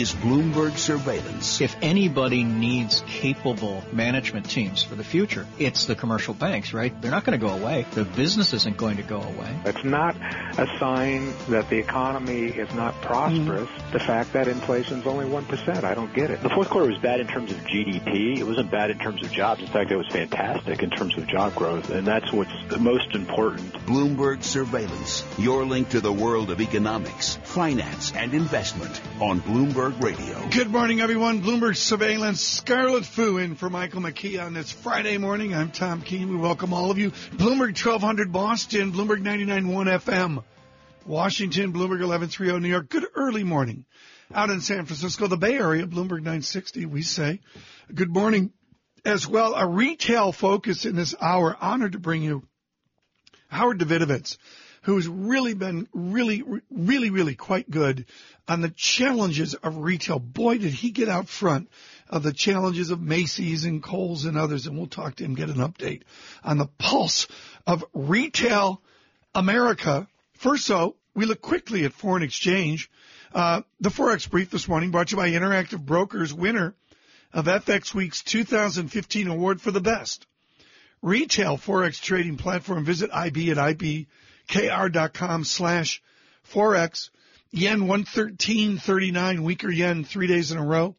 is Bloomberg Surveillance. If anybody needs capable management teams for the future, it's the commercial banks, right? They're not going to go away. The business isn't going to go away. It's not a sign that the economy is not prosperous. Mm. The fact that inflation's only 1%, I don't get it. The fourth quarter was bad in terms of GDP. It wasn't bad in terms of jobs. In fact, it was fantastic in terms of job growth, and that's what's the most important. Bloomberg Surveillance, your link to the world of economics, finance, and investment on Bloomberg Radio. Good morning, everyone. Bloomberg Surveillance, Scarlet Fu in for Michael McKee on this Friday morning. I'm Tom Keene. We welcome all of you. Bloomberg 1200 Boston, Bloomberg 99.1 FM, Washington, Bloomberg 1130 New York. Good early morning. Out in San Francisco, the Bay Area, Bloomberg 960, we say. Good morning as well. A retail focus in this hour. Honored to bring you Howard Davidowitz who's really been really, really, really quite good on the challenges of retail. Boy, did he get out front of the challenges of Macy's and Kohl's and others. And we'll talk to him, get an update on the pulse of retail America. First, so we look quickly at foreign exchange. Uh, the Forex brief this morning brought to you by Interactive Brokers, winner of FX Week's 2015 award for the best retail Forex trading platform. Visit IB at IBKR.com slash Forex. Yen 113.39, weaker yen three days in a row.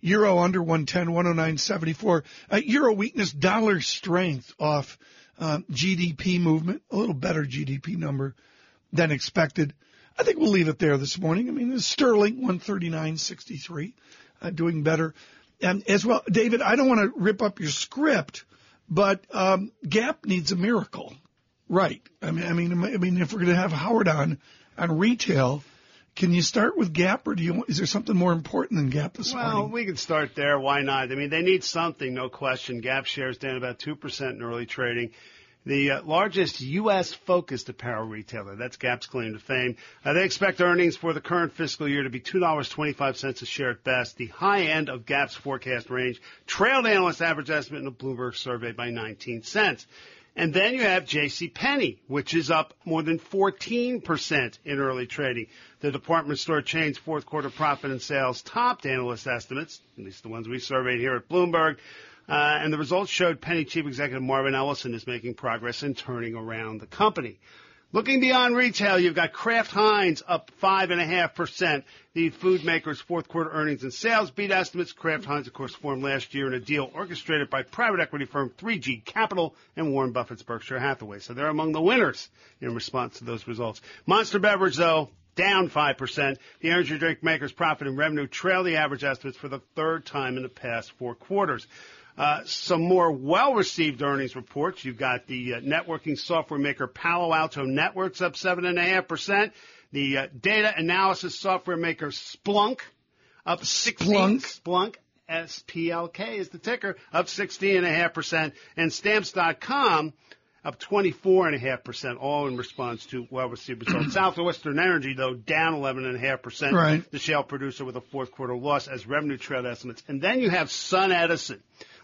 Euro under 110, 109.74. Uh, Euro weakness, dollar strength off uh, GDP movement, a little better GDP number than expected. I think we'll leave it there this morning. I mean, sterling 139.63, uh, doing better. And as well, David, I don't want to rip up your script, but um, Gap needs a miracle, right? I mean, I mean, I mean, if we're going to have Howard on on retail, can you start with Gap, or do you? Is there something more important than Gap this well, morning? Well, we can start there. Why not? I mean, they need something, no question. Gap shares down about two percent in early trading. The uh, largest U.S. focused apparel retailer. That's Gap's claim to fame. Uh, they expect earnings for the current fiscal year to be $2.25 a share at best, the high end of Gap's forecast range, trailed analyst average estimate in a Bloomberg survey by 19 cents. And then you have J.C. Penney, which is up more than 14% in early trading. The department store chain's fourth quarter profit and sales topped analyst estimates, at least the ones we surveyed here at Bloomberg. Uh, and the results showed Penney Chief Executive Marvin Ellison is making progress in turning around the company. Looking beyond retail, you've got Kraft Heinz up 5.5%. The food maker's fourth quarter earnings and sales beat estimates. Kraft Heinz, of course, formed last year in a deal orchestrated by private equity firm 3G Capital and Warren Buffett's Berkshire Hathaway. So they're among the winners in response to those results. Monster Beverage, though, down 5%. The energy drink maker's profit and revenue trail the average estimates for the third time in the past four quarters. Uh, some more well-received earnings reports. You've got the uh, networking software maker Palo Alto Networks up 7.5%. The uh, data analysis software maker Splunk up 16 Splunk. Splunk SPLK is the ticker, up 16.5%. And Stamps.com up 24.5%, all in response to well-received results. Southwestern Energy, though, down 11.5%. Right. The shale producer with a fourth quarter loss as revenue trailed estimates. And then you have SunEdison.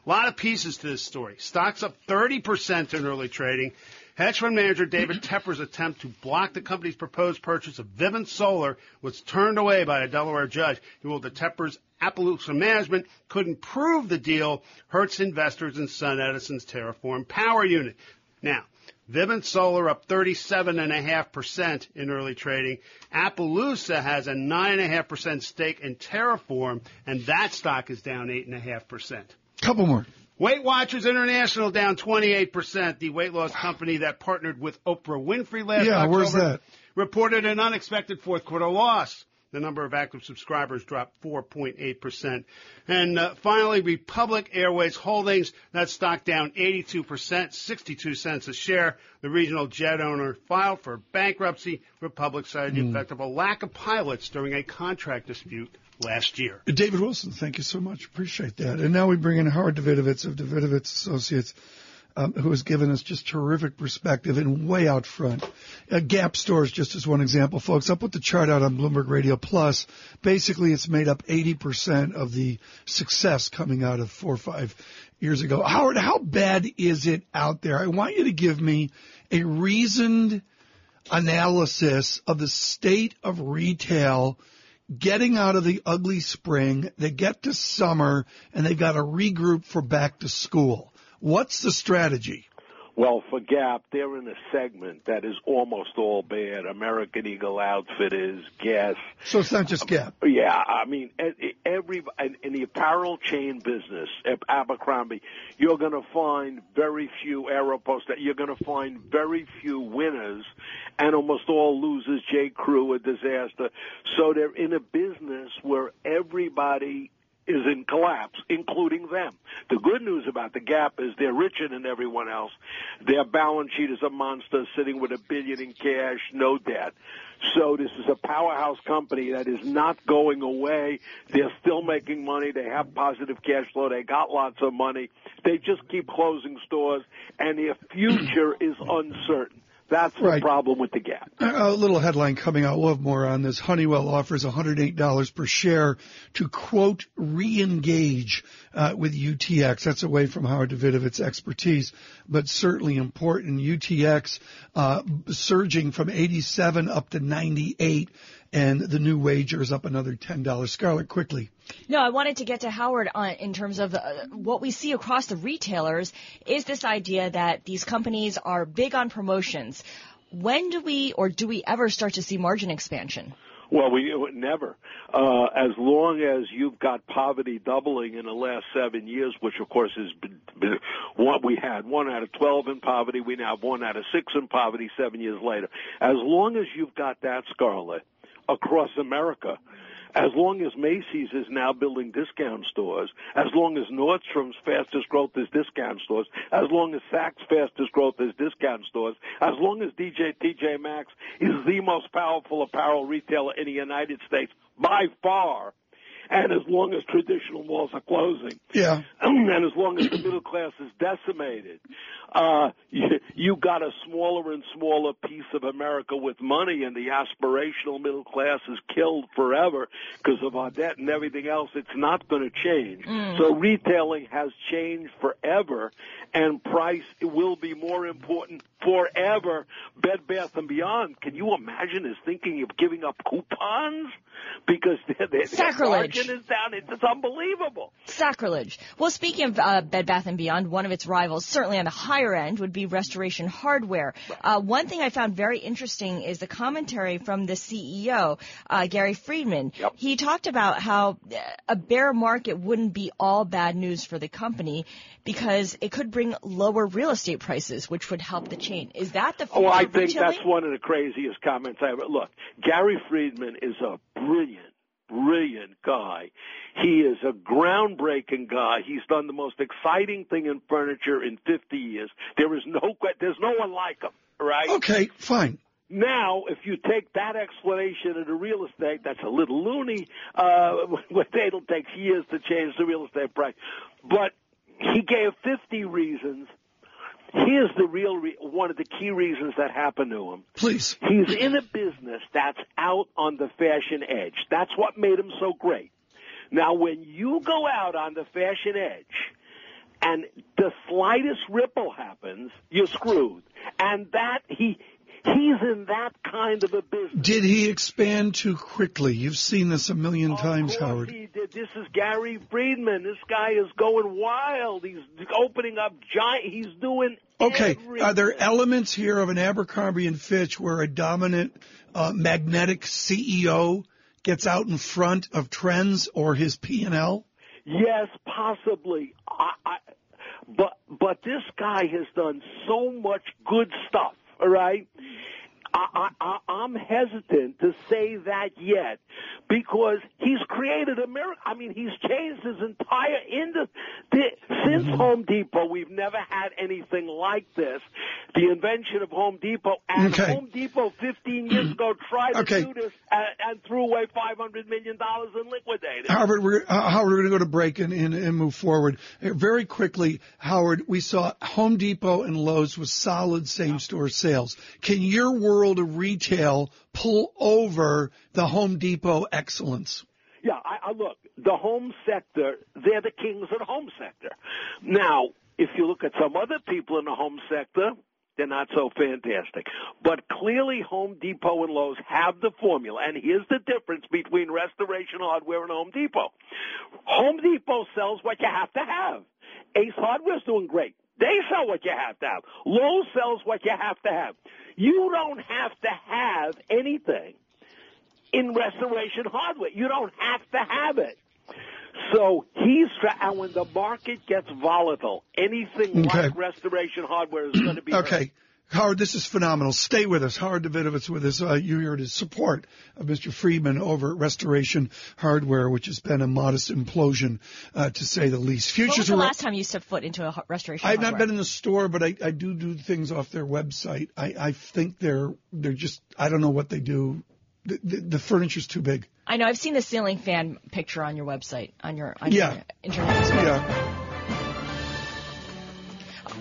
A lot of pieces to this story. Stocks up 30% in early trading. Hedge fund manager David mm-hmm. Tepper's attempt to block the company's proposed purchase of Vivint Solar was turned away by a Delaware judge. who ruled that Tepper's Appaloosa management couldn't prove the deal hurts investors in SunEdison's Terraform power unit. Now, Vivint Solar up 37.5% in early trading. Appaloosa has a 9.5% stake in Terraform, and that stock is down 8.5%. Couple more. Weight Watchers International down 28%. The weight loss company that partnered with Oprah Winfrey last yeah, October where's that? reported an unexpected fourth quarter loss. The number of active subscribers dropped 4.8%. And uh, finally, Republic Airways Holdings, that stock down 82%, 62 cents a share. The regional jet owner filed for bankruptcy. Republic cited the Mm. effect of a lack of pilots during a contract dispute last year. David Wilson, thank you so much. Appreciate that. And now we bring in Howard Davidowitz of Davidowitz Associates, um, who has given us just terrific perspective and way out front. Uh, Gap stores, just as one example, folks. I'll put the chart out on Bloomberg Radio Plus. Basically, it's made up 80% of the success coming out of four or five years ago. Howard, how bad is it out there? I want you to give me a reasoned analysis of the state of retail getting out of the ugly spring. They get to summer and they've got to regroup for back to school. What's the strategy? Well, for Gap, they're in a segment that is almost all bad. American Eagle Outfitters, Guess. So it's not just um, Gap. Yeah, I mean, every in the apparel chain business, Abercrombie, you're going to find very few Aeropostale. You're going to find very few winners, and almost all losers. J. Crew, a disaster. So they're in a business where everybody is in collapse, including them. The good news about the Gap is they're richer than everyone else. Their balance sheet is a monster, sitting with a billion in cash, no debt. So this is a powerhouse company that is not going away. They're still making money. They have positive cash flow. They got lots of money. They just keep closing stores, and their future is uncertain. That's the problem with the gap. A little headline coming out. We'll have more on this. Honeywell offers $108 per share to quote re-engage uh, with UTX. That's away from Howard Davidowitz's expertise, but certainly important. UTX uh, surging from 87 up to 98 and the new wager is up another $10. Scarlet, quickly. No, I wanted to get to Howard on, in terms of uh, what we see across the retailers is this idea that these companies are big on promotions. When do we or do we ever start to see margin expansion? Well, we never. Uh, as long as you've got poverty doubling in the last seven years, which of course is what we had one out of twelve in poverty, we now have one out of six in poverty seven years later. As long as you've got that, Scarlet, across America. As long as Macy's is now building discount stores, as long as Nordstrom's fastest growth is discount stores, as long as Saks fastest growth is discount stores, as long as DJ TJ Maxx is the most powerful apparel retailer in the United States by far, and as long as traditional malls are closing, yeah, and as long as the middle class is decimated, uh, you, you got a smaller and smaller piece of America with money, and the aspirational middle class is killed forever because of our debt and everything else. It's not going to change. Mm. So retailing has changed forever, and price will be more important forever. Bed Bath and Beyond, can you imagine is thinking of giving up coupons because their, their, Sacrilege. margin is down? It's, it's unbelievable. Sacrilege. Well, speaking of uh, Bed Bath and Beyond, one of its rivals, certainly on the higher end, would be Restoration Hardware. Uh, one thing I found very interesting is the commentary from the CEO, uh, Gary Friedman. Yep. He talked about how a bear market wouldn't be all bad news for the company because it could bring lower real estate prices, which would help the chain. Is that the? Oh, I think retailing? that's one of the craziest comments I ever. Look, Gary Friedman is a brilliant, brilliant guy. He is a groundbreaking guy. He's done the most exciting thing in furniture in 50 years. There is no, there's no one like him. Right? Okay, fine. Now, if you take that explanation of the real estate, that's a little loony. Uh, it'll take years to change the real estate price. But he gave 50 reasons. Here's the real re- one of the key reasons that happened to him. Please. He's in a business that's out on the fashion edge. That's what made him so great. Now, when you go out on the fashion edge and the slightest ripple happens, you're screwed. And that he He's in that kind of a business. Did he expand too quickly? You've seen this a million of times, Howard. He did. This is Gary Friedman. This guy is going wild. He's opening up giant. He's doing. Okay, everything. are there elements here of an Abercrombie and Fitch where a dominant, uh, magnetic CEO gets out in front of trends or his P and L? Yes, possibly. I, I, but but this guy has done so much good stuff. All right. I, I, I'm hesitant to say that yet because he's created a miracle. I mean, he's changed his entire industry. Since Mm-hmm. Home Depot, we've never had anything like this. The invention of Home Depot and Okay. Home Depot 15 years ago tried to Okay. do this and, and threw away 500 million dollars and liquidated. Howard, we're, uh, Howard, we're going to go to break and, and, and move forward. Uh, Very quickly, Howard, we saw Home Depot and Lowe's with solid same store sales. Can your world of retail pull over the Home Depot excellence? Yeah, I, I look, the home sector, they're the kings of the home sector. Now, if you look at some other people in the home sector, they're not so fantastic. But clearly Home Depot and Lowe's have the formula. And here's the difference between Restoration Hardware and Home Depot. Home Depot sells what you have to have. Ace Hardware's doing great. They sell what you have to have. Lowe's sells what you have to have. You don't have to have anything in Restoration Hardware. You don't have to have it. So he's and when the market gets volatile, anything Okay. like Restoration Hardware is going to be hurt. Okay. Howard, this is phenomenal. Stay with us. Howard Davidowitz with us. Uh, you heard his support of Mr. Friedman over at Restoration Hardware, which has been a modest implosion, uh, to say the least. When Futures was the are last time you stepped foot into a restoration? I've not been in the store, but I, I do do things off their website. I, I think they're they're just I don't know what they do. The, the, the furniture's too big. I know I've seen the ceiling fan picture on your website on your on Yeah. your internet. Yeah.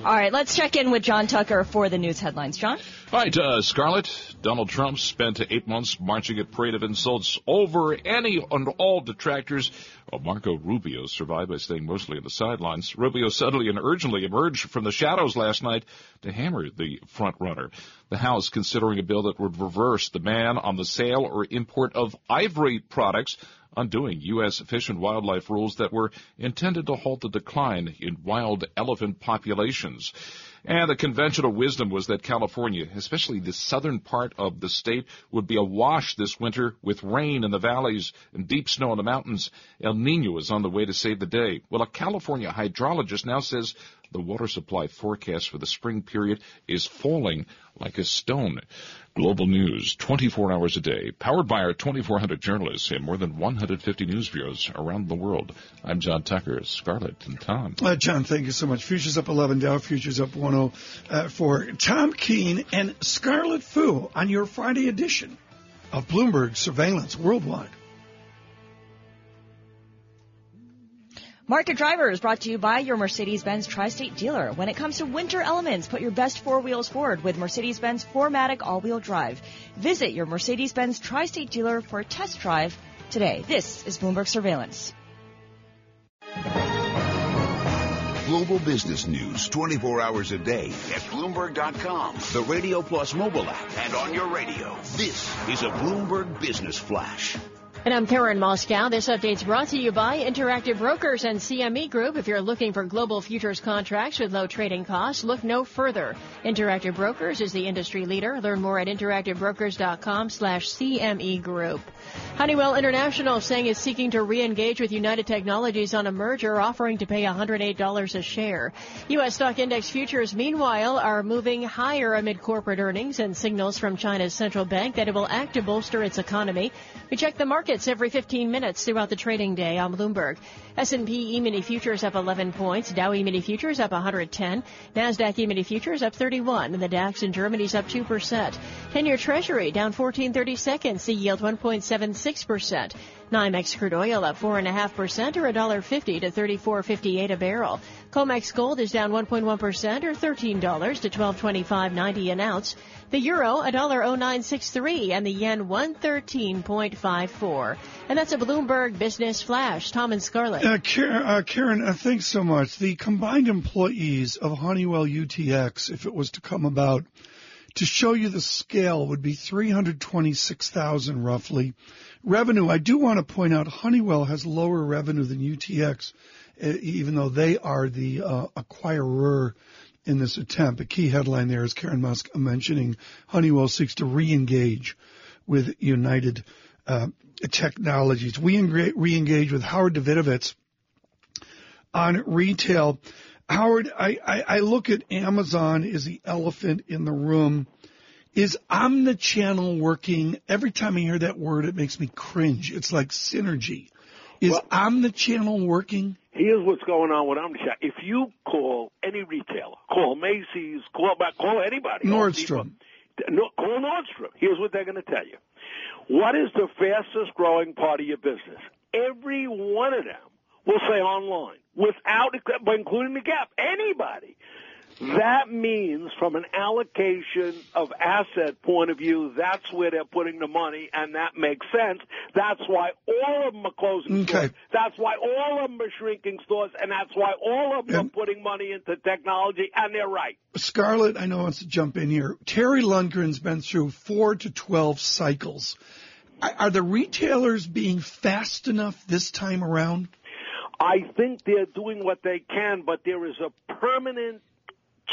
All right, let's check in with John Tucker for the news headlines. John. All right, uh, Scarlet, Donald Trump spent eight months marching a parade of insults over any and all detractors. While Marco Rubio survived by staying mostly on the sidelines. Rubio suddenly and urgently emerged from the shadows last night to hammer the front runner. The House considering a bill that would reverse the ban on the sale or import of ivory products undoing U.S. Fish and Wildlife rules that were intended to halt the decline in wild elephant populations. And the conventional wisdom was that California, especially the southern part of the state, would be awash this winter with rain in the valleys and deep snow in the mountains. El Nino is on the way to save the day. Well, a California hydrologist now says the water supply forecast for the spring period is falling like a stone. Global news 24 hours a day, powered by our 2,400 journalists and more than 150 news bureaus around the world. I'm John Tucker, Scarlet, and Tom. Uh, John, thank you so much. Futures up 11, Dow Futures up 104. Tom Keene and Scarlet Fu on your Friday edition of Bloomberg Surveillance Worldwide. Market Driver is brought to you by your Mercedes-Benz Tri-State dealer. When it comes to winter elements, put your best four wheels forward with Mercedes-Benz 4MATIC all-wheel drive. Visit your Mercedes-Benz Tri-State dealer for a test drive today. This is Bloomberg Surveillance. Global business news 24 hours a day at Bloomberg.com, the Radio Plus mobile app, and on your radio. This is a Bloomberg Business Flash. And I'm Karen Moskow. This update's brought to you by Interactive Brokers and CME Group. If you're looking for global futures contracts with low trading costs, look no further. Interactive Brokers is the industry leader. Learn more at interactivebrokers.com slash CME Group. Honeywell International saying it's seeking to re-engage with United Technologies on a merger offering to pay $108 a share. U.S. stock index futures, meanwhile, are moving higher amid corporate earnings and signals from China's central bank that it will act to bolster its economy. We check the markets every 15 minutes throughout the trading day on Bloomberg. S&P E-mini futures up 11 points, Dow E-mini futures up 110, Nasdaq E-mini futures up 31, and the DAX in Germany's up 2%. 10-year Treasury down 14.30 seconds, the yield 1.76%. NYMEX crude oil up 4.5% or $1.50 to 34.58 a barrel. COMEX gold is down 1.1% or $13 to 12.25.90 an ounce. The euro $1.0963 and the yen 113.54. And that's a Bloomberg Business Flash. Tom and Scarlet. Uh, Karen, uh, Karen uh, thanks so much. The combined employees of Honeywell UTX, if it was to come about, to show you the scale would be 326,000 roughly. Revenue, I do want to point out Honeywell has lower revenue than UTX, uh, even though they are the uh, acquirer in this attempt. A key headline there is Karen Musk mentioning Honeywell seeks to re-engage with United uh, Technologies. We re-engage with Howard Davidowitz on retail. Howard, I, I, I look at Amazon as the elephant in the room. Is omnichannel working? Every time I hear that word, it makes me cringe. It's like synergy. Is Well- omnichannel working? Here's what's going on with omnichannel. If you call any retailer, call Macy's, call call anybody, Nordstrom. No, call Nordstrom. Here's what they're going to tell you. What is the fastest growing part of your business? Every one of them will say online, without including the Gap. Anybody. That means, from an allocation of asset point of view, that's where they're putting the money, and that makes sense. That's why all of them are closing Okay. stores. That's why all of them are shrinking stores, and that's why all of them And- are putting money into technology, and they're right. Scarlet, I know wants to jump in here. Terry Lundgren's been through four to 12 cycles. Are are the retailers being fast enough this time around? I think they're doing what they can, but there is a permanent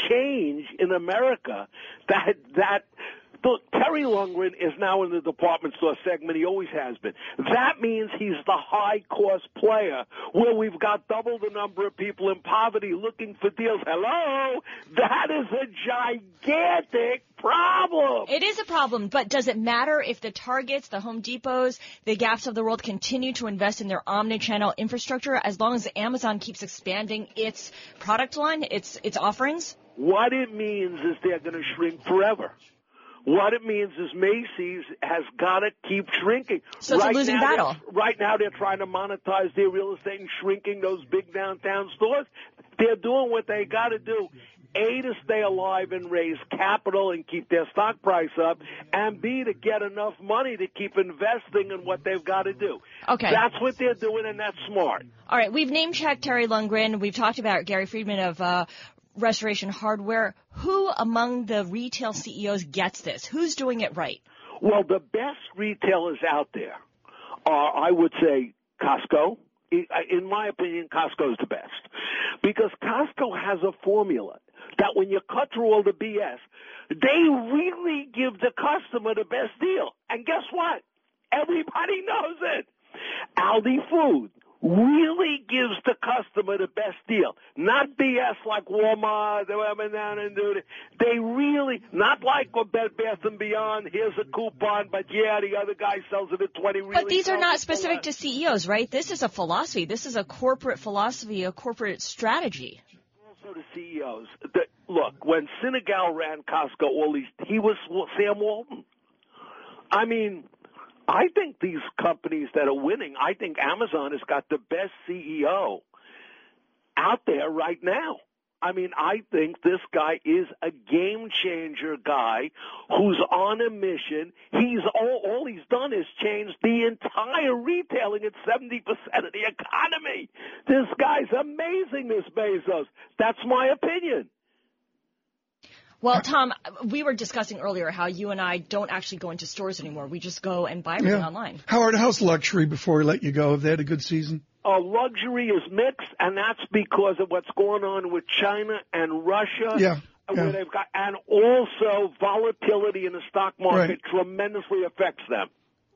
change in America that that look Terry Lundgren is now in the department store segment. He always has been. That means he's the high cost player where we've got double the number of people in poverty looking for deals. Hello, that is a gigantic problem. It is a problem, but does it matter if the Targets, the Home Depots, the Gaps of the world continue to invest in their omni-channel infrastructure as long as Amazon keeps expanding its product line, its its offerings? What it means is they're going to shrink forever. What it means is Macy's has got to keep shrinking. So it's a losing battle. Right now, they're trying to monetize their real estate and shrinking those big downtown stores. They're doing what they got to do. A, to stay alive and raise capital and keep their stock price up, and B, to get enough money to keep investing in what they've got to do. Okay. That's what they're doing, and that's smart. All right, we've name checked Terry Lundgren. We've talked about Gary Friedman of uh, Restoration Hardware. Who among the retail CEOs gets this? Who's doing it right? Well, the best retailers out there are, I would say, Costco. In my opinion, Costco is the best because Costco has a formula that when you cut through all the BS, they really give the customer the best deal. And guess what? Everybody knows it. Aldi Food really gives the customer the best deal. Not BS like Walmart, they went down and do it. They really, not like Bed Bath and Beyond, here's a coupon, but yeah, the other guy sells it at 20 really But these are not specific to CEOs, right? This is a philosophy. This is a corporate philosophy, a corporate strategy. also the CEOs. That, look, when Sinegal ran Costco, all these he was Sam Walton. I mean, I think these companies that are winning. I think Amazon has got the best CEO out there right now. I mean, I think this guy is a game changer guy who's on a mission. He's all, all he's done is change the entire retailing at 70% of the economy. This guy's amazing, this Bezos. That's my opinion. Well, Tom, we were discussing earlier how you and I don't actually go into stores anymore. We just go and buy everything Yeah. online. Howard, how's luxury before we let you go? Have they had a good season? Uh, luxury is mixed, and that's because of what's going on with China and Russia. Yeah, Where they've got, and also volatility in the stock market Right. tremendously affects them.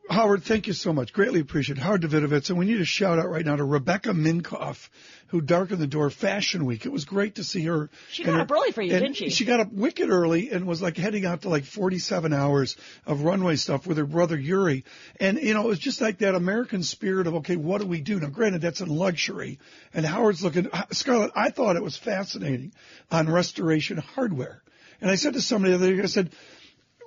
Howard, thank you so much. Greatly appreciate it. Howard Davidowitz. And we need a shout out right now to Rebecca Minkoff, who darkened the door Fashion Week. It was great to see her. She got her- up early for you, didn't she? She got up wicked early and was like heading out to like 47 hours of runway stuff with her brother Uri. And, you know, it was just like that American spirit of, okay, what do we do? Now, granted, that's in luxury. And Howard's looking, Scarlet, I thought it was fascinating on restoration hardware. And I said to somebody the other day, I said,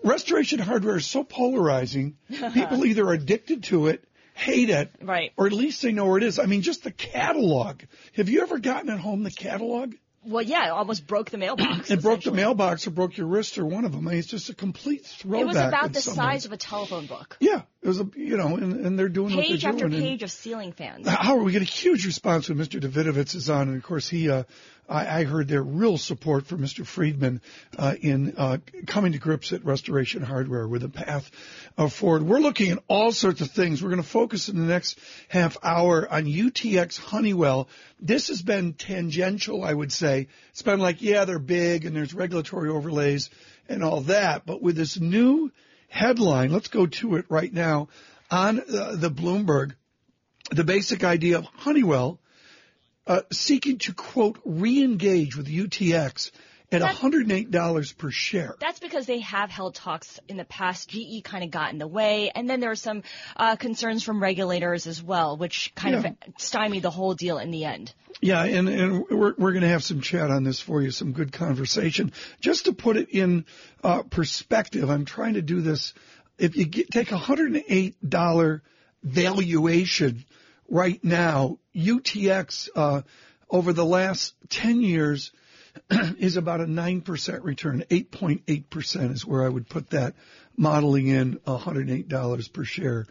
restoration hardware is so polarizing. People either are addicted to it, hate it, Right. or at least they know where it is. I mean, just the catalog. Have you ever gotten at home the catalog? Well, yeah, it almost broke the mailbox. It broke the mailbox or broke your wrist or one of them. I mean, it's just a complete throwback. It was about the size ways. of a telephone book. Yeah, it was a you know, and, and they're doing what Page they're after doing. and- page of ceiling fans. Howard, we get a huge response when Mr. Davidowitz is on, and of course he, uh, I, I heard their real support for Mr. Friedman uh, in uh, coming to grips at Restoration Hardware with a path uh, forward. We're looking at all sorts of things. We're going to focus in the next half hour on UTX Honeywell. This has been tangential, I would say. It's been like, yeah, they're big and there's regulatory overlays and all that, but with this new headline, let's go to it right now on uh, the Bloomberg the basic idea of Honeywell uh, seeking to quote re-engage with UTX at That- $108 per share. That's because they have held talks in the past. GE kind of got in the way, and then there are some uh, concerns from regulators as well, which kind Yeah. of stymied the whole deal in the end. Yeah, and, and we're, we're going to have some chat on this for you, some good conversation. Just to put it in uh, perspective, I'm trying to do this. If you get, take a $108 valuation right now, UTX uh, over the last 10 years is about a 9% return. 8.8% is where I would put that, modeling in $108 per share.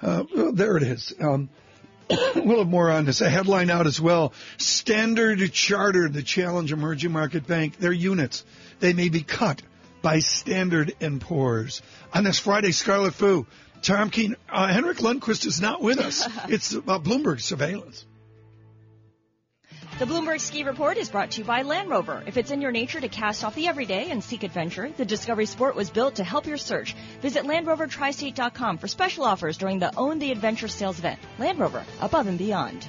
Uh, well, there it is. Um, we'll have more on this. A headline out as well. Standard Chartered, the challenge emerging market bank, their units, they may be cut by Standard and Poor's. On this Friday, Scarlet Fu, Tom Keene, uh, Henrik Lundqvist is not with us. it's about Bloomberg surveillance. The Bloomberg Ski Report is brought to you by Land Rover. If it's in your nature to cast off the everyday and seek adventure, the Discovery Sport was built to help your search. Visit LandRoverTristate.com for special offers during the Own the Adventure sales event. Land Rover, above and beyond.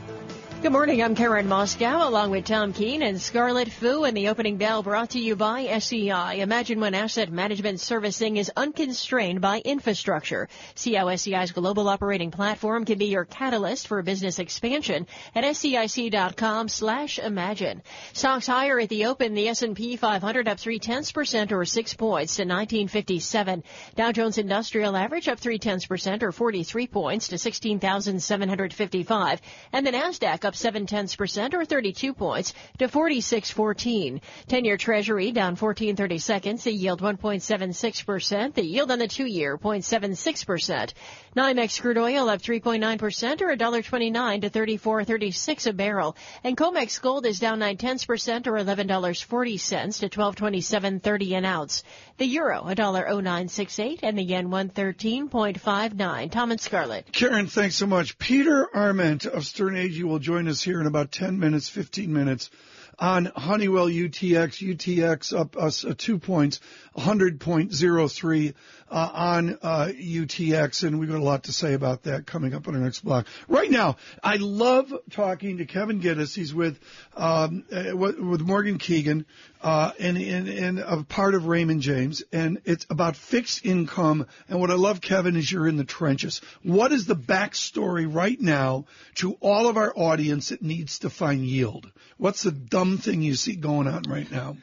Good morning. I'm Karen Moskow along with Tom Keene and Scarlet Fu and the opening bell brought to you by SEI. Imagine when asset management servicing is unconstrained by infrastructure. See how SEI's global operating platform can be your catalyst for business expansion at SEIC.com slash imagine. Stocks higher at the open. The S&P 500 up three tenths percent or six points to 1957. Dow Jones Industrial Average up three tenths percent or 43 points to 16,755. And the NASDAQ up up seven tenths percent or 32 points to 46.14. 10-year Treasury down 14 30 seconds. The yield 1.76 percent. The yield on the two-year 0.76 percent. NYMEX crude oil up 3.9 percent or $1.29 to 34.36 a barrel. And COMEX gold is down 9 tenths percent or $11.40 to 12.27.30 an ounce. The euro $1.0968 and the yen 113.59. Tom and Scarlet. Karen, thanks so much. Peter Arment of Sterne Agee will join us here in about 10 minutes, 15 minutes on Honeywell UTX. UTX up us uh, two points, 100.03 uh, on uh, UTX, and we've got a lot to say about that coming up on our next block. Right now, I love talking to Kevin Giddis. He's with um, uh, with Morgan Keegan, uh, and, and and a part of Raymond James, and it's about fixed income. And what I love, Kevin, is you're in the trenches. What is the backstory right now to all of our audience that needs to find yield? What's the dumb thing you see going on right now?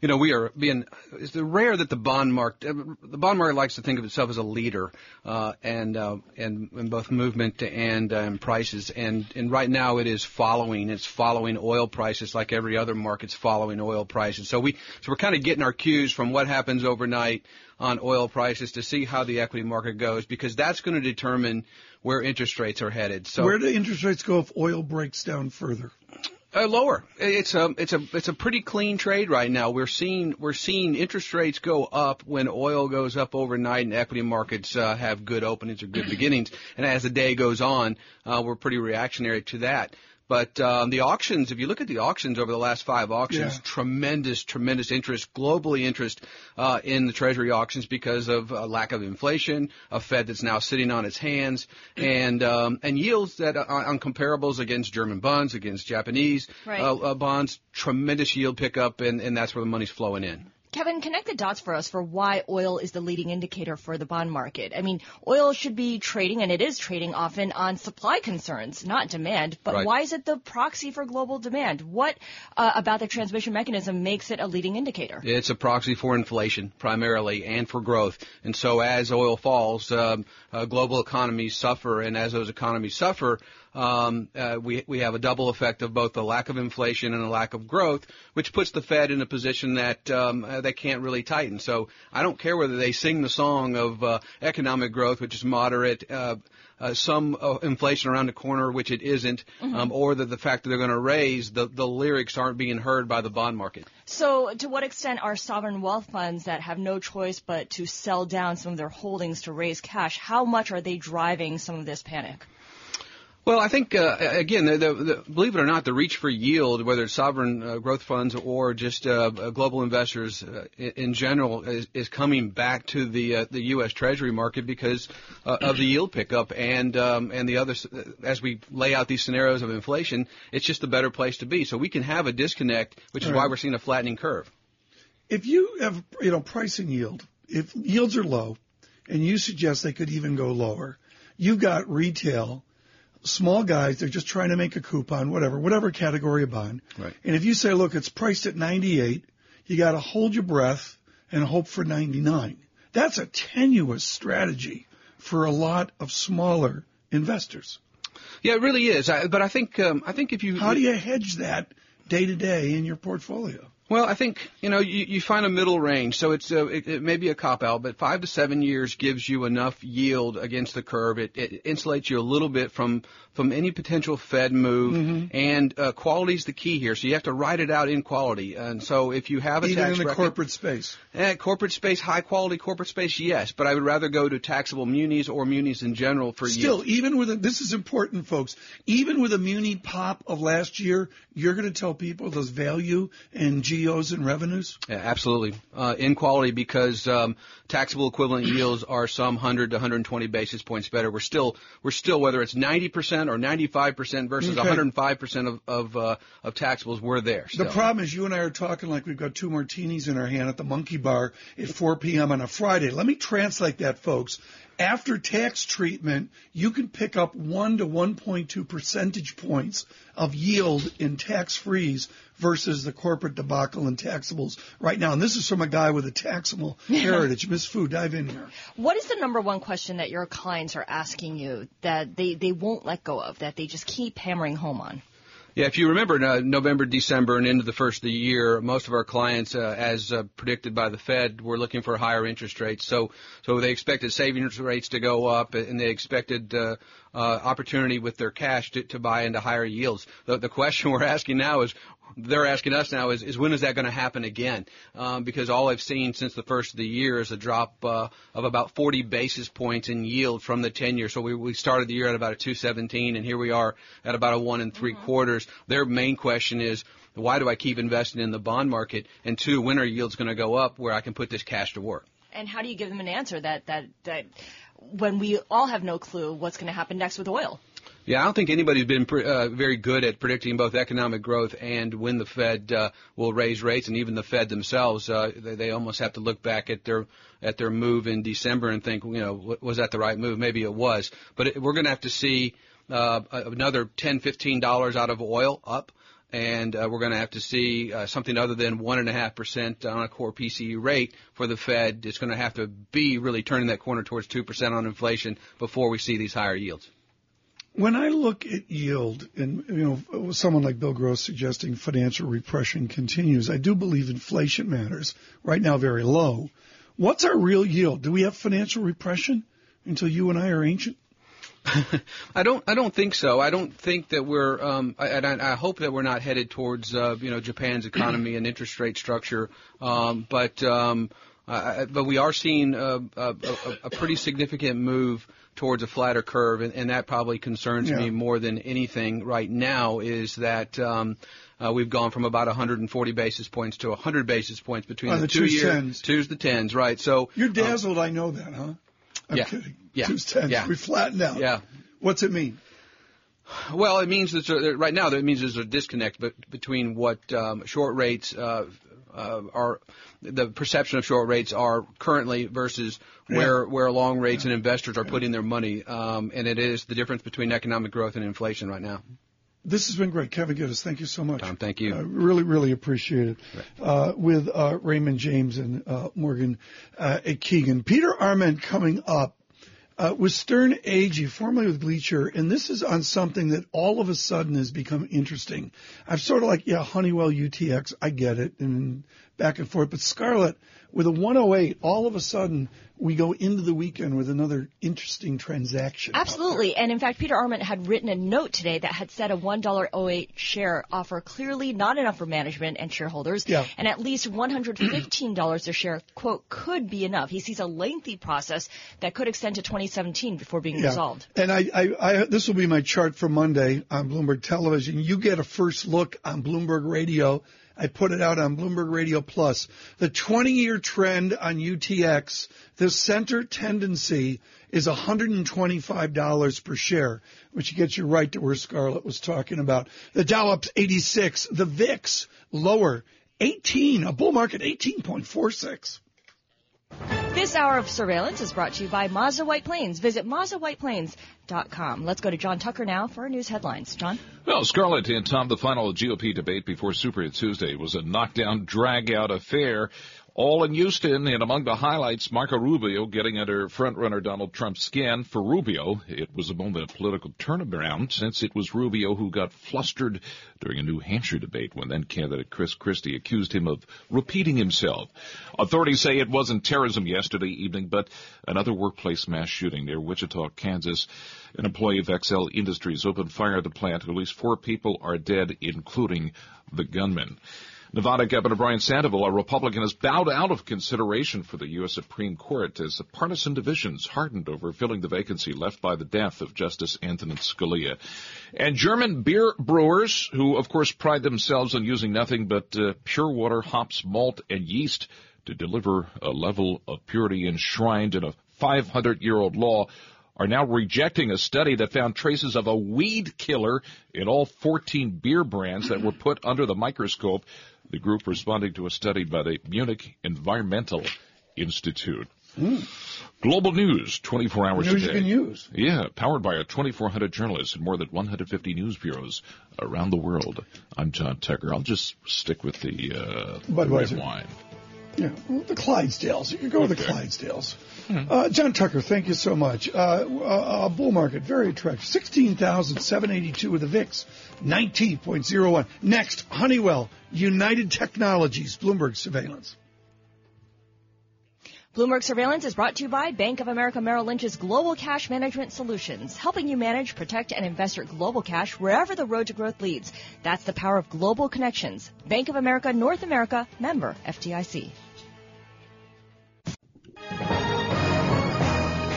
You know, we are being, it's rare that the bond market, the bond market likes to think of itself as a leader, uh, and, uh, and, in both movement and, um, prices. And, and right now it is following, it's following oil prices like every other market's following oil prices. So we, so we're kind of getting our cues from what happens overnight on oil prices to see how the equity market goes because that's going to determine where interest rates are headed. So where do interest rates go if oil breaks down further? Uh, lower. It's a it's a it's a pretty clean trade right now. We're seeing we're seeing interest rates go up when oil goes up overnight and equity markets uh, have good openings or good beginnings. And as the day goes on, uh, we're pretty reactionary to that. But um, the auctions, if you look at the auctions over the last five auctions, yeah. tremendous, tremendous interest, globally interest uh, in the Treasury auctions because of uh, lack of inflation, a Fed that's now sitting on its hands, and um, and yields that uh, on comparables against German bonds, against Japanese right. Uh, uh, bonds, tremendous yield pickup, and, and that's where the money's flowing in. Kevin, connect the dots for us for why oil is the leading indicator for the bond market. I mean, oil should be trading, and it is trading often on supply concerns, not demand. But right. why is it the proxy for global demand? What uh, about the transmission mechanism makes it a leading indicator? It's a proxy for inflation primarily and for growth. And so as oil falls, um, uh, global economies suffer, and as those economies suffer, um, uh, we we have a double effect of both the lack of inflation and a lack of growth, which puts the Fed in a position that um, uh, they can't really tighten. So I don't care whether they sing the song of uh, economic growth, which is moderate. Uh, uh, some uh, inflation around the corner, which it isn't, mm-hmm. um, or that the fact that they're going to raise the the lyrics aren't being heard by the bond market. So, to what extent are sovereign wealth funds that have no choice but to sell down some of their holdings to raise cash? How much are they driving some of this panic? Well, I think uh, again, the, the, the, believe it or not, the reach for yield, whether it's sovereign uh, growth funds or just uh, uh global investors uh, in general, is, is, coming back to the uh, the U.S. Treasury market because of the yield pickup and um, and the other. As we lay out these scenarios of inflation, it's just a better place to be. So we can have a disconnect, which is right. why we're seeing a flattening curve. If you have you know pricing yield, if yields are low, and you suggest they could even go lower. You've got retail, small guys, they're just trying to make a coupon, whatever, whatever category of bond. Right. And if you say, look, it's priced at 98, you got to hold your breath and hope for 99. That's a tenuous strategy for a lot of smaller investors. Yeah, it really is. I, but I think um, I think if you how do you hedge that day to day in your portfolio? Well, I think you know you, you find a middle range, so it's a, it, it may be a cop out, but five to seven years gives you enough yield against the curve. It, it insulates you a little bit from from any potential Fed move, Mm-hmm. and uh, quality is the key here. So you have to write it out in quality. And so if you have a Even tax in the record- corporate space. Eh, corporate space, high quality corporate space, yes, but I would rather go to taxable munis or munis in general for Still, yield. even with a, this is important, folks. Even with a muni pop of last year, you're going to tell people those value and and revenues. Yeah, absolutely. Uh, in quality because um, taxable equivalent yields are some 100 to 120 basis points better. We're still we're still whether it's 90% or 95% versus Okay. 105% of of, uh, of taxables, we're there. The problem is you and I are talking like we've got two martinis in our hand at the monkey bar at 4 p.m. on a Friday. Let me translate that, folks. After tax treatment, you can pick up 1 to 1.2 percentage points of yield in tax freeze versus the corporate debacle in taxables right now. And this is from a guy with a taxable heritage. Miss Fu, dive in here. What is the number one question that your clients are asking you that they, they won't let go of, that they just keep hammering home on? Yeah, if you remember uh, November, December, and into the first of the year, most of our clients, uh, as uh, predicted by the Fed, were looking for higher interest rates. So, so they expected savings rates to go up, and they expected uh, opportunity with their cash to, to buy into higher yields. The, the question we're asking now is, they're asking us now is, is when is that going to happen again? Um, because all I've seen since the first of the year is a drop uh, of about 40 basis points in yield from the 10 year. So we, we started the year at about a 217, and here we are at about a one and three quarters. Their main question is, why do I keep investing in the bond market? And two, when are yields going to go up where I can put this cash to work? And how do you give them an answer that, that, that when we all have no clue what's going to happen next with oil? Yeah, I don't think anybody's been pre- uh, very good at predicting both economic growth and when the Fed uh, will raise rates, and even the Fed themselves, uh, they, they almost have to look back at their at their move in December and think, you know, was that the right move? Maybe it was, but it, we're going to have to see uh, another ten, fifteen dollars out of oil up. And uh, we're going to have to see uh, something other than one and a half percent on a core PCE rate for the Fed. It's going to have to be really turning that corner towards two percent on inflation before we see these higher yields. When I look at yield, and you know, someone like Bill Gross suggesting financial repression continues, I do believe inflation matters. Right now, very low. What's our real yield? Do we have financial repression until you and I are ancient? I don't. I don't think so. I don't think that we're. Um, I, and I, I hope that we're not headed towards uh, you know Japan's economy and interest rate structure. Um, but um, I, but we are seeing a, a, a, pretty significant move towards a flatter curve, and, and that probably concerns Yeah. me more than anything right now. Is that um, uh, we've gone from about 140 basis points to 100 basis points between On the, the two twos, year tens. twos the tens, right? So You're um, dazzled. I know that, huh? I'm Yeah. kidding. Yeah. Twos, tens. Yeah. We flattened out. Yeah. What's it mean? Well, it means that right now that means there's a disconnect between what um, short rates uh, uh, are, the perception of short rates are currently versus where where long rates and investors are putting their money, um, and it is the difference between economic growth and inflation right now. This has been great. Kevin Giddis, thank you so much. Tom, thank you. Uh, really, really appreciate it. Uh, with uh, Raymond James and uh, Morgan uh, at Keegan. Peter Arment coming up uh, with Sterne Agee, formerly with Gleacher, and this is on something that all of a sudden has become interesting. I'm sort of like, yeah, Honeywell UTX, I get it, and back and forth. But Scarlet, with a 108, all of a sudden we go into the weekend with another interesting transaction. Absolutely. And in fact, Peter Arment had written a note today that had said a $1.08 share offer clearly not enough for management and shareholders. Yeah. And at least $115 a share, quote, could be enough. He sees a lengthy process that could extend to 2017 before being resolved. And I, I, I, this will be my chart for Monday on Bloomberg Television. You get a first look on Bloomberg Radio. I put it out on Bloomberg Radio Plus. The 20 year trend on UTX, the center tendency is $125 per share, which gets you right to where Scarlet was talking about. The Dow up 86, the VIX lower 18, a bull market 18.46. This hour of surveillance is brought to you by Mazda White Plains. Visit MazdaWhitePlains.com. Let's go to John Tucker now for news headlines. John? Well, Scarlet and Tom, the final GOP debate before Super Tuesday was a knockdown, drag-out affair all in Houston, and among the highlights, Marco Rubio getting under frontrunner Donald Trump's skin. For Rubio, it was a moment of political turnaround since it was Rubio who got flustered during a New Hampshire debate when then candidate Chris Christie accused him of repeating himself. Authorities say it wasn't terrorism yesterday evening, but another workplace mass shooting near Wichita, Kansas. An employee of Excel Industries opened fire at the plant. At least four people are dead, including the gunman. Nevada Governor Brian Sandoval, a Republican, has bowed out of consideration for the U.S. Supreme Court as partisan divisions hardened over filling the vacancy left by the death of Justice Antonin Scalia. And German beer brewers, who of course pride themselves on using nothing but uh, pure water, hops, malt, and yeast to deliver a level of purity enshrined in a 500 year old law, are now rejecting a study that found traces of a weed killer in all 14 beer brands that were put under the microscope the group responding to a study by the Munich Environmental Institute. Mm. Global news, 24 hours news a day. you can use. Yeah, powered by our 2,400 journalists in more than 150 news bureaus around the world. I'm John Tucker. I'll just stick with the uh, red wine. Yeah, well, the Clydesdales. You can go okay. with the Clydesdales. Hmm. Uh, John Tucker, thank you so much. Uh, uh, bull market, very attractive. 16,782 with the VIX, 19.01. Next, Honeywell, United Technologies, Bloomberg Surveillance. Bloomberg Surveillance is brought to you by Bank of America Merrill Lynch's Global Cash Management Solutions, helping you manage, protect, and invest your global cash wherever the road to growth leads. That's the power of global connections. Bank of America North America, member FDIC.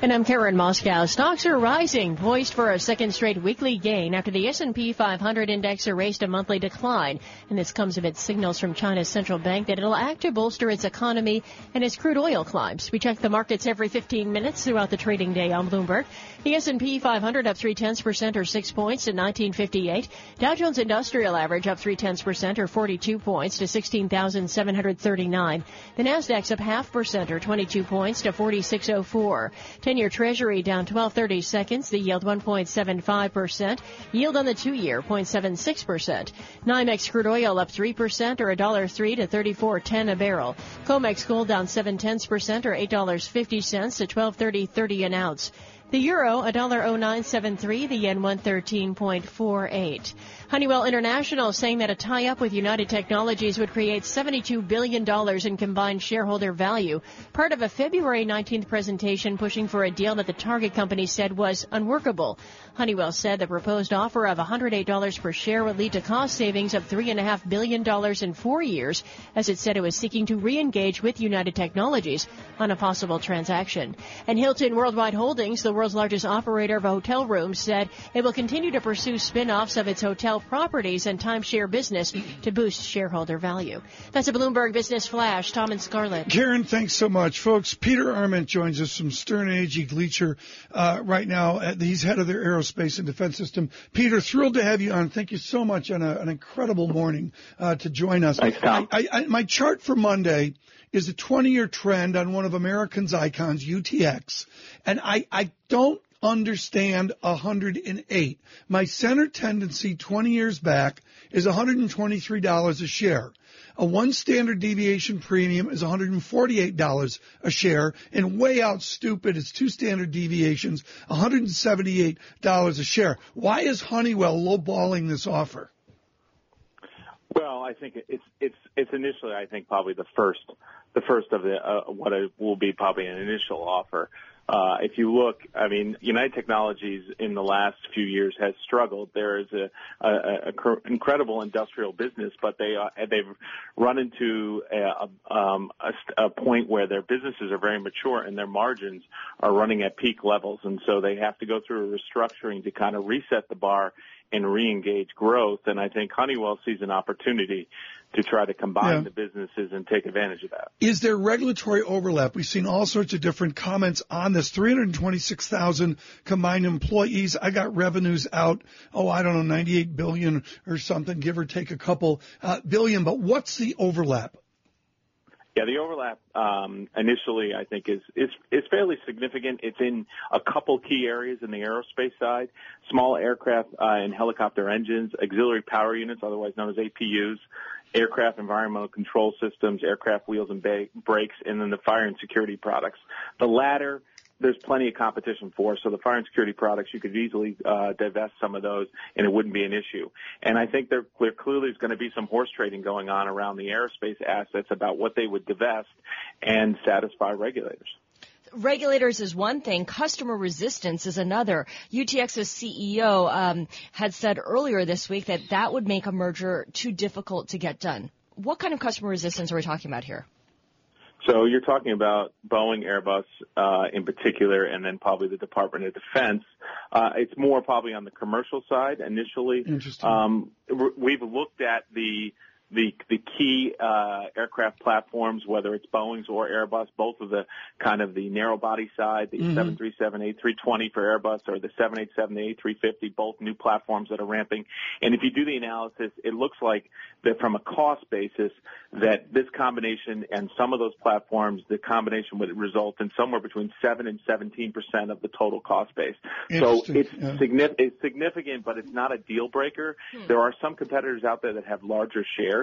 And I'm Karen Moskow. Stocks are rising, poised for a second straight weekly gain after the S&P 500 index erased a monthly decline. And this comes amid signals from China's central bank that it'll act to bolster its economy and as crude oil climbs. We check the markets every 15 minutes throughout the trading day on Bloomberg. The S&P 500 up three tenths percent or six points to 1958. Dow Jones Industrial Average up three tenths percent or 42 points to 16,739. The Nasdaq's up half percent or 22 points to 4604. 10-year Treasury down 12.30 seconds. The yield 1.75%. Yield on the two-year 0.76%. NYMEX crude oil up 3% or $1.03 to 34.10 a barrel. COMEX gold down 7 tenths percent or $8.50 to 12.30.30 an ounce. The euro, $1.0973, the yen 113.48. Honeywell International saying that a tie-up with United Technologies would create $72 billion in combined shareholder value, part of a February 19th presentation pushing for a deal that the target company said was unworkable. Honeywell said the proposed offer of $108 per share would lead to cost savings of $3.5 billion in four years, as it said it was seeking to re-engage with United Technologies on a possible transaction. And Hilton Worldwide Holdings, the world's largest operator of hotel rooms, said it will continue to pursue spin-offs of its hotel properties and timeshare business to boost shareholder value. That's a Bloomberg Business Flash. Tom and Scarlet. Karen, thanks so much. Folks, Peter Arment joins us from Sterne Agee Gleacher uh, right now. He's head of their aerospace and defense system. Peter, thrilled to have you on. Thank you so much on a, an incredible morning uh, to join us. Thanks, Tom. I, I, my chart for Monday is a 20 year trend on one of American's icons, UTX. And I, I don't understand 108. My center tendency 20 years back is $123 a share. A one standard deviation premium is $148 a share, and way out stupid is two standard deviations, $178 a share. Why is Honeywell lowballing this offer? Well, I think it's it's it's initially I think probably the first the first of the uh, what will be probably an initial offer. Uh, if you look, I mean, United Technologies in the last few years has struggled. There is a, a, a incredible industrial business, but they uh, they've run into a, um, a, a point where their businesses are very mature and their margins are running at peak levels, and so they have to go through a restructuring to kind of reset the bar and re-engage growth. And I think Honeywell sees an opportunity to try to combine Yeah. the businesses and take advantage of that. Is there regulatory overlap? We've seen all sorts of different comments on this. 326,000 combined employees. I got revenues out, oh, I don't know, 98 billion or something, give or take a couple uh, billion. But what's the overlap? Yeah, the overlap um, initially, I think, is, is is fairly significant. It's in a couple key areas in the aerospace side: small aircraft uh, and helicopter engines, auxiliary power units, otherwise known as APUs, aircraft environmental control systems, aircraft wheels and ba- brakes, and then the fire and security products. The latter there's plenty of competition for. So the fire and security products, you could easily uh, divest some of those, and it wouldn't be an issue. And I think there, there clearly is going to be some horse trading going on around the aerospace assets about what they would divest and satisfy regulators. Regulators is one thing, customer resistance is another. UTX's CEO um, had said earlier this week that that would make a merger too difficult to get done. What kind of customer resistance are we talking about here? So you're talking about Boeing, Airbus uh, in particular, and then probably the Department of Defense. Uh, it's more probably on the commercial side initially. Interesting. Um, we've looked at the the the key uh, aircraft platforms, whether it's Boeing's or Airbus, both of the kind of the narrow body side, the Mhm. 737, A320 for Airbus, or the 787, the A350, both new platforms that are ramping. And if you do the analysis, it looks like that from a cost basis, that this combination and some of those platforms, the combination would result in somewhere between seven and 17 percent of the total cost base. So it's yeah. significant. It's significant, but it's not a deal breaker. There are some competitors out there that have larger shares.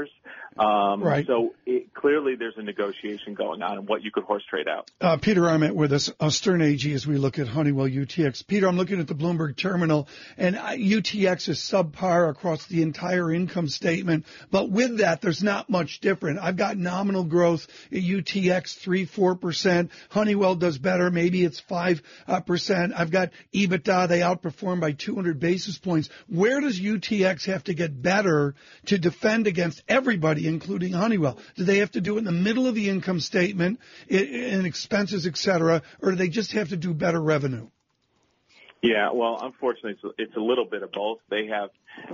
Um, Right. So it, clearly, there's a negotiation going on and what you could horse trade out. Uh, Peter Arment with us, uh, Sterne Agee, as we look at Honeywell UTX. Peter, I'm looking at the Bloomberg terminal, and uh, UTX is subpar across the entire income statement. But with that, there's not much different. I've got nominal growth at UTX three, four percent. Honeywell does better, maybe it's five uh, percent. I've got EBITDA; they outperform by 200 basis points. Where does UTX have to get better to defend against everybody, including Honeywell? Do they have to do it in the middle of the income statement in expenses, et cetera, or do they just have to do better revenue? Yeah, well, unfortunately, it's, it's a little bit of both. They have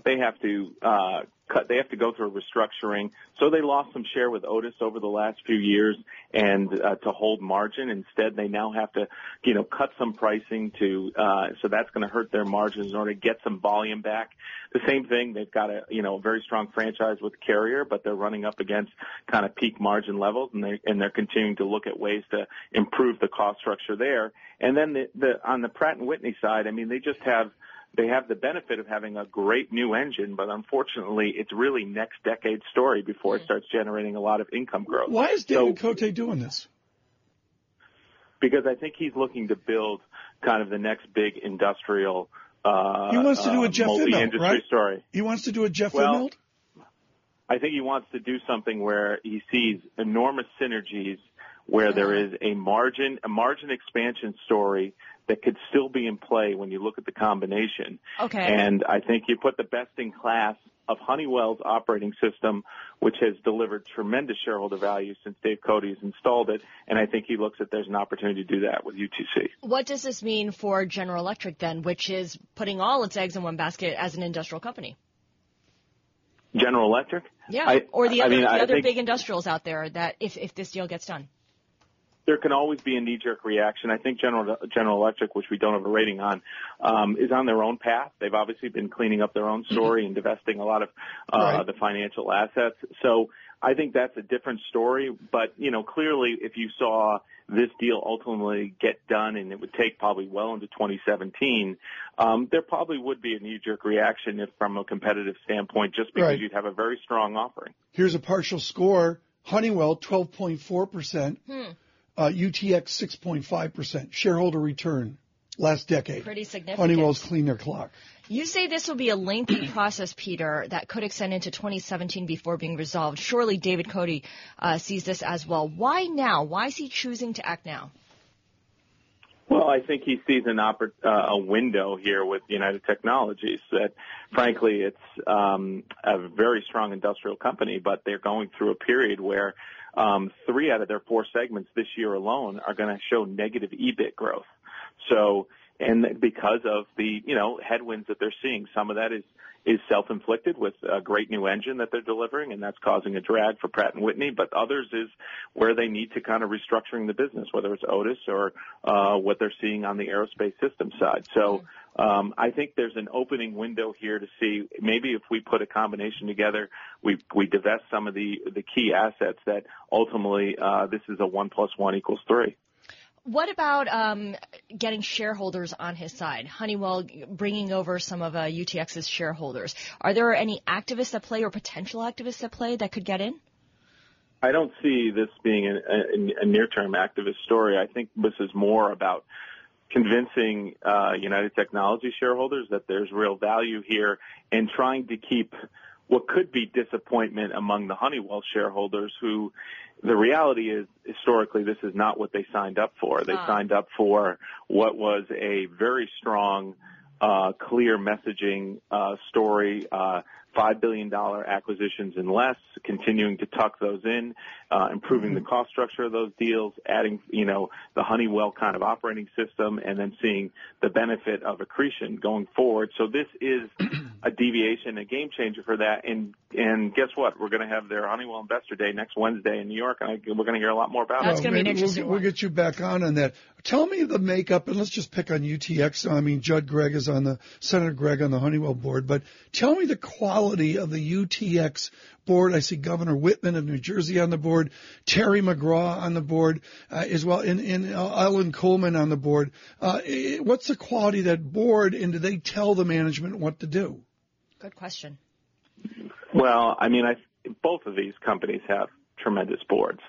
they have to uh, cut. They have to go through a restructuring. So they lost some share with Otis over the last few years, and uh, to hold margin. Instead, they now have to, you know, cut some pricing to. Uh, so that's going to hurt their margins in order to get some volume back. The same thing. They've got a you know a very strong franchise with Carrier, but they're running up against kind of peak margin levels, and they and they're continuing to look at ways to improve the cost structure there. And then the, the on the Pratt and Whitney side, I mean, they just have they have the benefit of having a great new engine, but unfortunately, it's really next decade story before it starts generating a lot of income growth. Why is So- David Cote doing this? because I think he's looking to build kind of the next big industrial. Uh, He wants to do uh, a Jeff Immelt, right? story. He wants to do a Jeff Well, Immelt? I think he wants to do something where he sees enormous synergies, where there is a margin, a margin expansion story that could still be in play when you look at the combination. Okay. And I think you put the best in class of Honeywell's operating system, which has delivered tremendous shareholder value since Dave Cote's installed it. And I think he looks at there's an opportunity to do that with UTC. What does this mean for General Electric then, which is putting all its eggs in one basket as an industrial company? General Electric? Yeah, I- or the I other, mean, the other think- big industrials out there that if, if this deal gets done. There can always be a knee-jerk reaction. I think General General Electric, which we don't have a rating on, um, is on their own path. They've obviously been cleaning up their own story and divesting a lot of uh, Right. the financial assets. So I think that's a different story. But you know, clearly, if you saw this deal ultimately get done, and it would take probably well into 2017, um, there probably would be a knee-jerk reaction if, from a competitive standpoint, just because Right. you'd have a very strong offering. Here's a partial score. Honeywell, 12.4%. Hmm. Uh, UTX, 6.5%. Shareholder return last decade. Pretty significant. Honeywell's cleaned their clock. You say this will be a lengthy process, Peter, that could extend into 2017 before being resolved. Surely David Cote uh, sees this as well. Why now? Why is he choosing to act now? Well, I think he sees an oppor- uh, a window here with United Technologies that, frankly, it's um, a very strong industrial company, but they're going through a period where um, three out of their four segments this year alone are going to show negative EBIT growth. So and because of the you know headwinds that they're seeing. Some of that is is self-inflicted with a great new engine that they're delivering, and that's causing a drag for Pratt and Whitney. But others is where they need to kind of restructuring the business, whether it's Otis or uh, what they're seeing on the aerospace system side. So um, I think there's an opening window here to see maybe if we put a combination together, we we divest some of the the key assets that ultimately uh, this is a one plus one equals three. What about um, getting shareholders on his side? Honeywell bringing over some of uh, UTX's shareholders. Are there any activists at play or potential activists at play that could get in? I don't see this being a, a, a near-term activist story. I think this is more about convincing uh, United Technology shareholders that there's real value here and trying to keep what could be disappointment among the Honeywell shareholders who the reality is historically this is not what they signed up for. They signed up for what was a very strong, uh, clear messaging uh, story. Uh, $5 billion acquisitions and less, continuing to tuck those in, uh, improving the mm-hmm. cost structure of those deals, adding, you know, the Honeywell kind of operating system, and then seeing the benefit of accretion going forward. So this is a deviation, a game changer for that. And and guess what? We're going to have their Honeywell Investor Day next Wednesday in New York, and I, we're going to hear a lot more about That's it. That's going to be an interesting we'll, we'll, get you back on on that. Tell me the makeup, and let's just pick on UTX. I mean, Judd Gregg is on the Senator Gregg on the Honeywell board, but tell me the quality of the UTX board. I see Governor Whitman of New Jersey on the board, Terry McGraw on the board uh, as well, and, and uh, Ellen Kullman on the board. Uh, what's the quality of that board, and do they tell the management what to do? Good question. Well, I mean, I, both of these companies have tremendous boards.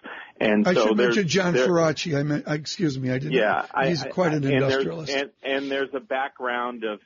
And I so should mention John Faraci. I meant, excuse me, I didn't. Yeah, he's I, quite an and industrialist. There's, and, and there's a background of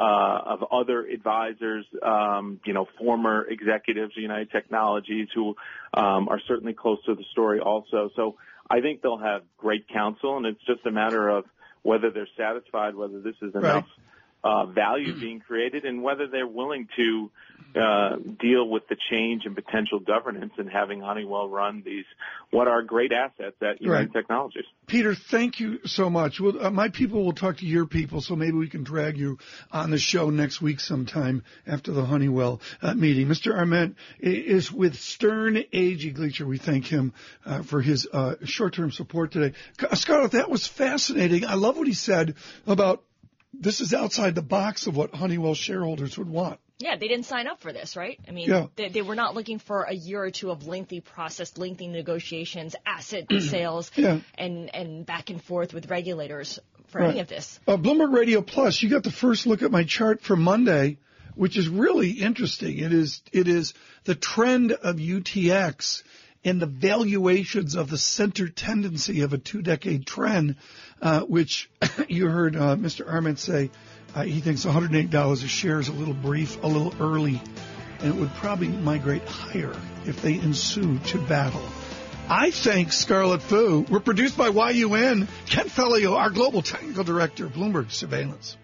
uh, of other advisors, um, you know, former executives of United Technologies who um, are certainly close to the story also. So I think they'll have great counsel, and it's just a matter of whether they're satisfied, whether this is enough. Right uh, value being created and whether they're willing to uh, deal with the change in potential governance and having Honeywell run these what are great assets at United right. Technologies. Peter, thank you so much. Well, uh, my people will talk to your people, so maybe we can drag you on the show next week sometime after the Honeywell uh, meeting. Mr. Arment is with Sterne Agee Gleacher. We thank him uh, for his uh, short-term support today. Scarlet, that was fascinating. I love what he said about this is outside the box of what Honeywell shareholders would want. Yeah, they didn't sign up for this, right? I mean, yeah. they, they, were not looking for a year or two of lengthy process, lengthy negotiations, asset sales, yeah. and, and back and forth with regulators for right. any of this. Uh, Bloomberg Radio Plus, you got the first look at my chart for Monday, which is really interesting. It is it is the trend of UTX and the valuations of the center tendency of a two-decade trend, uh, which you heard uh, Mr. Arment say uh, he thinks $108 a share is a little brief, a little early, and it would probably migrate higher if they ensue to battle. I thank Scarlet Fu. We're produced by YUN. Ken Fellio, our global technical director, Bloomberg Surveillance.